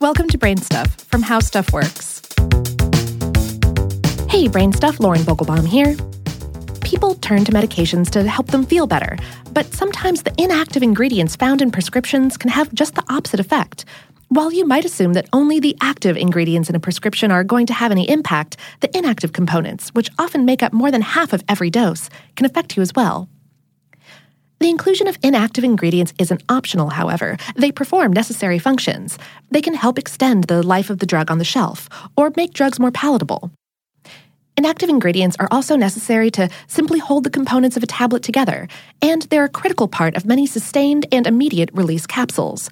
Welcome to Brain Stuff from How Stuff Works. Hey, Brain Stuff, Lauren Vogelbaum here. People turn to medications to help them feel better, but sometimes the inactive ingredients found in prescriptions can have just the opposite effect. While you might assume that only the active ingredients in a prescription are going to have any impact, the inactive components, which often make up more than half of every dose, can affect you as well. The inclusion of inactive ingredients isn't optional, however. They perform necessary functions. They can help extend the life of the drug on the shelf, or make drugs more palatable. Inactive ingredients are also necessary to simply hold the components of a tablet together, and they're a critical part of many sustained and immediate release capsules.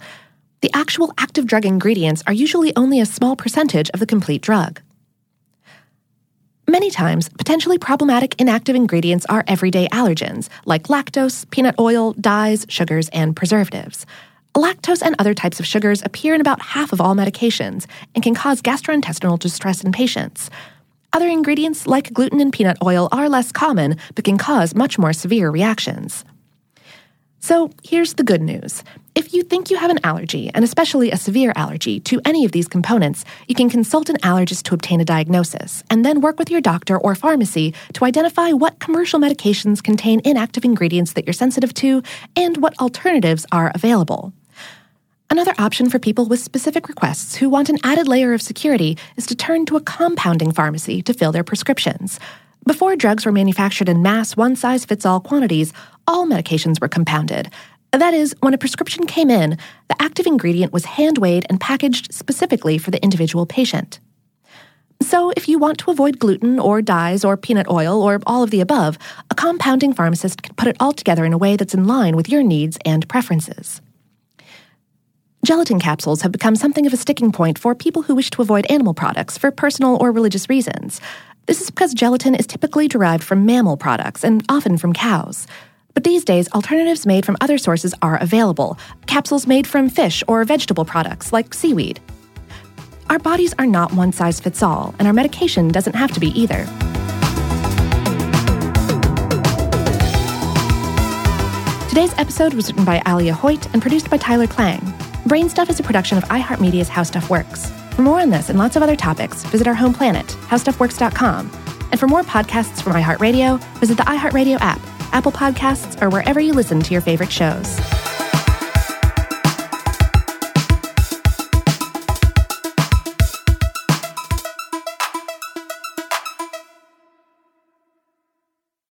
The actual active drug ingredients are usually only a small percentage of the complete drug. Many times, potentially problematic inactive ingredients are everyday allergens, like lactose, peanut oil, dyes, sugars, and preservatives. Lactose and other types of sugars appear in about half of all medications and can cause gastrointestinal distress in patients. Other ingredients, like gluten and peanut oil, are less common but can cause much more severe reactions. So here's the good news. If you think you have an allergy, and especially a severe allergy, to any of these components, you can consult an allergist to obtain a diagnosis, and then work with your doctor or pharmacy to identify what commercial medications contain inactive ingredients that you're sensitive to and what alternatives are available. Another option for people with specific requests who want an added layer of security is to turn to a compounding pharmacy to fill their prescriptions. Before drugs were manufactured in mass one size fits all quantities, all medications were compounded. That is, when a prescription came in, the active ingredient was hand weighed and packaged specifically for the individual patient. So, if you want to avoid gluten or dyes or peanut oil or all of the above, a compounding pharmacist can put it all together in a way that's in line with your needs and preferences. Gelatin capsules have become something of a sticking point for people who wish to avoid animal products for personal or religious reasons. This is because gelatin is typically derived from mammal products and often from cows. But these days, alternatives made from other sources are available capsules made from fish or vegetable products like seaweed. Our bodies are not one size fits all, and our medication doesn't have to be either. Today's episode was written by Alia Hoyt and produced by Tyler Klang. Brain Stuff is a production of iHeartMedia's How Stuff Works. For more on this and lots of other topics, visit our home planet, howstuffworks.com. And for more podcasts from iHeartRadio, visit the iHeartRadio app, Apple Podcasts, or wherever you listen to your favorite shows.